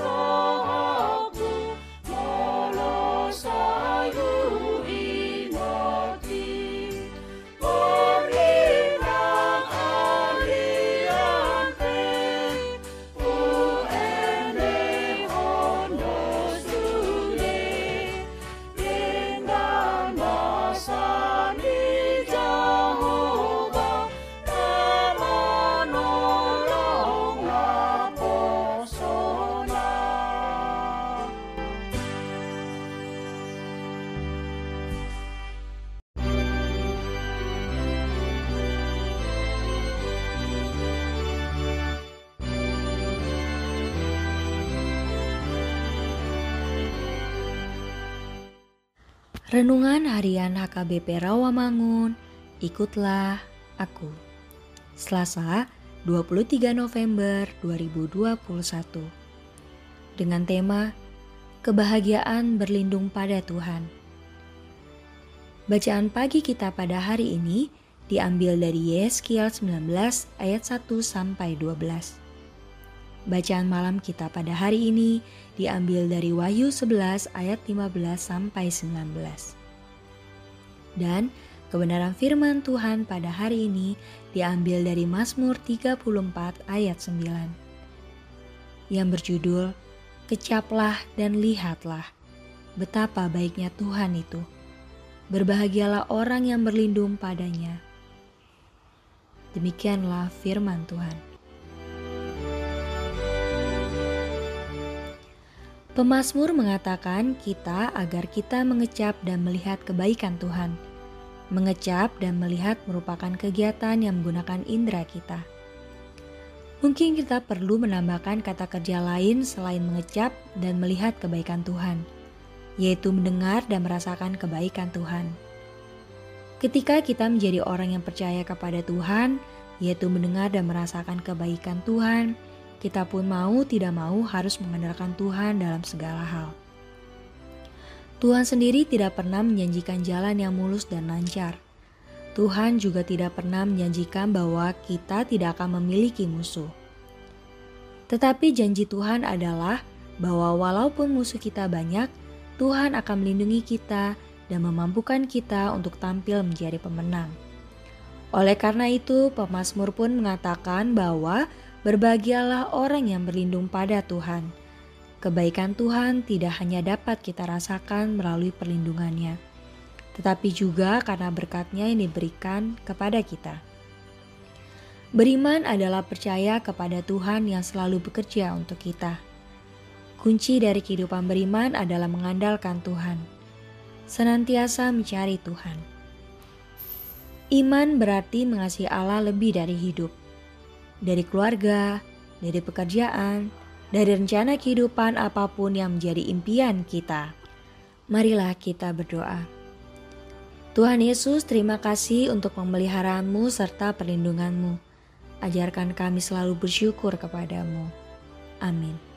Oh. Renungan Harian HKBP Rawamangun, ikutlah aku. Selasa, 23 November 2021. Dengan tema Kebahagiaan berlindung pada Tuhan. Bacaan pagi kita pada hari ini diambil dari Yeskiel 19 ayat 1 sampai 12. Bacaan malam kita pada hari ini diambil dari Wahyu 11 ayat 15 sampai 19. Dan kebenaran firman Tuhan pada hari ini diambil dari Mazmur 34 ayat 9. Yang berjudul Kecaplah dan lihatlah betapa baiknya Tuhan itu. Berbahagialah orang yang berlindung padanya. Demikianlah firman Tuhan. Pemasmur mengatakan kita agar kita mengecap dan melihat kebaikan Tuhan. Mengecap dan melihat merupakan kegiatan yang menggunakan indera kita. Mungkin kita perlu menambahkan kata kerja lain selain mengecap dan melihat kebaikan Tuhan, yaitu mendengar dan merasakan kebaikan Tuhan. Ketika kita menjadi orang yang percaya kepada Tuhan, yaitu mendengar dan merasakan kebaikan Tuhan, kita pun mau tidak mau harus mengandalkan Tuhan dalam segala hal. Tuhan sendiri tidak pernah menjanjikan jalan yang mulus dan lancar. Tuhan juga tidak pernah menjanjikan bahwa kita tidak akan memiliki musuh. Tetapi janji Tuhan adalah bahwa walaupun musuh kita banyak, Tuhan akan melindungi kita dan memampukan kita untuk tampil menjadi pemenang. Oleh karena itu, pemazmur pun mengatakan bahwa Berbahagialah orang yang berlindung pada Tuhan. Kebaikan Tuhan tidak hanya dapat kita rasakan melalui perlindungannya, tetapi juga karena berkatnya yang diberikan kepada kita. Beriman adalah percaya kepada Tuhan yang selalu bekerja untuk kita. Kunci dari kehidupan beriman adalah mengandalkan Tuhan, senantiasa mencari Tuhan. Iman berarti mengasihi Allah lebih dari hidup dari keluarga, dari pekerjaan, dari rencana kehidupan apa pun yang menjadi impian kita. Marilah kita berdoa. Tuhan Yesus, terima kasih untuk memeliharamu serta perlindunganmu. Ajarkan kami selalu bersyukur kepadamu. Amin.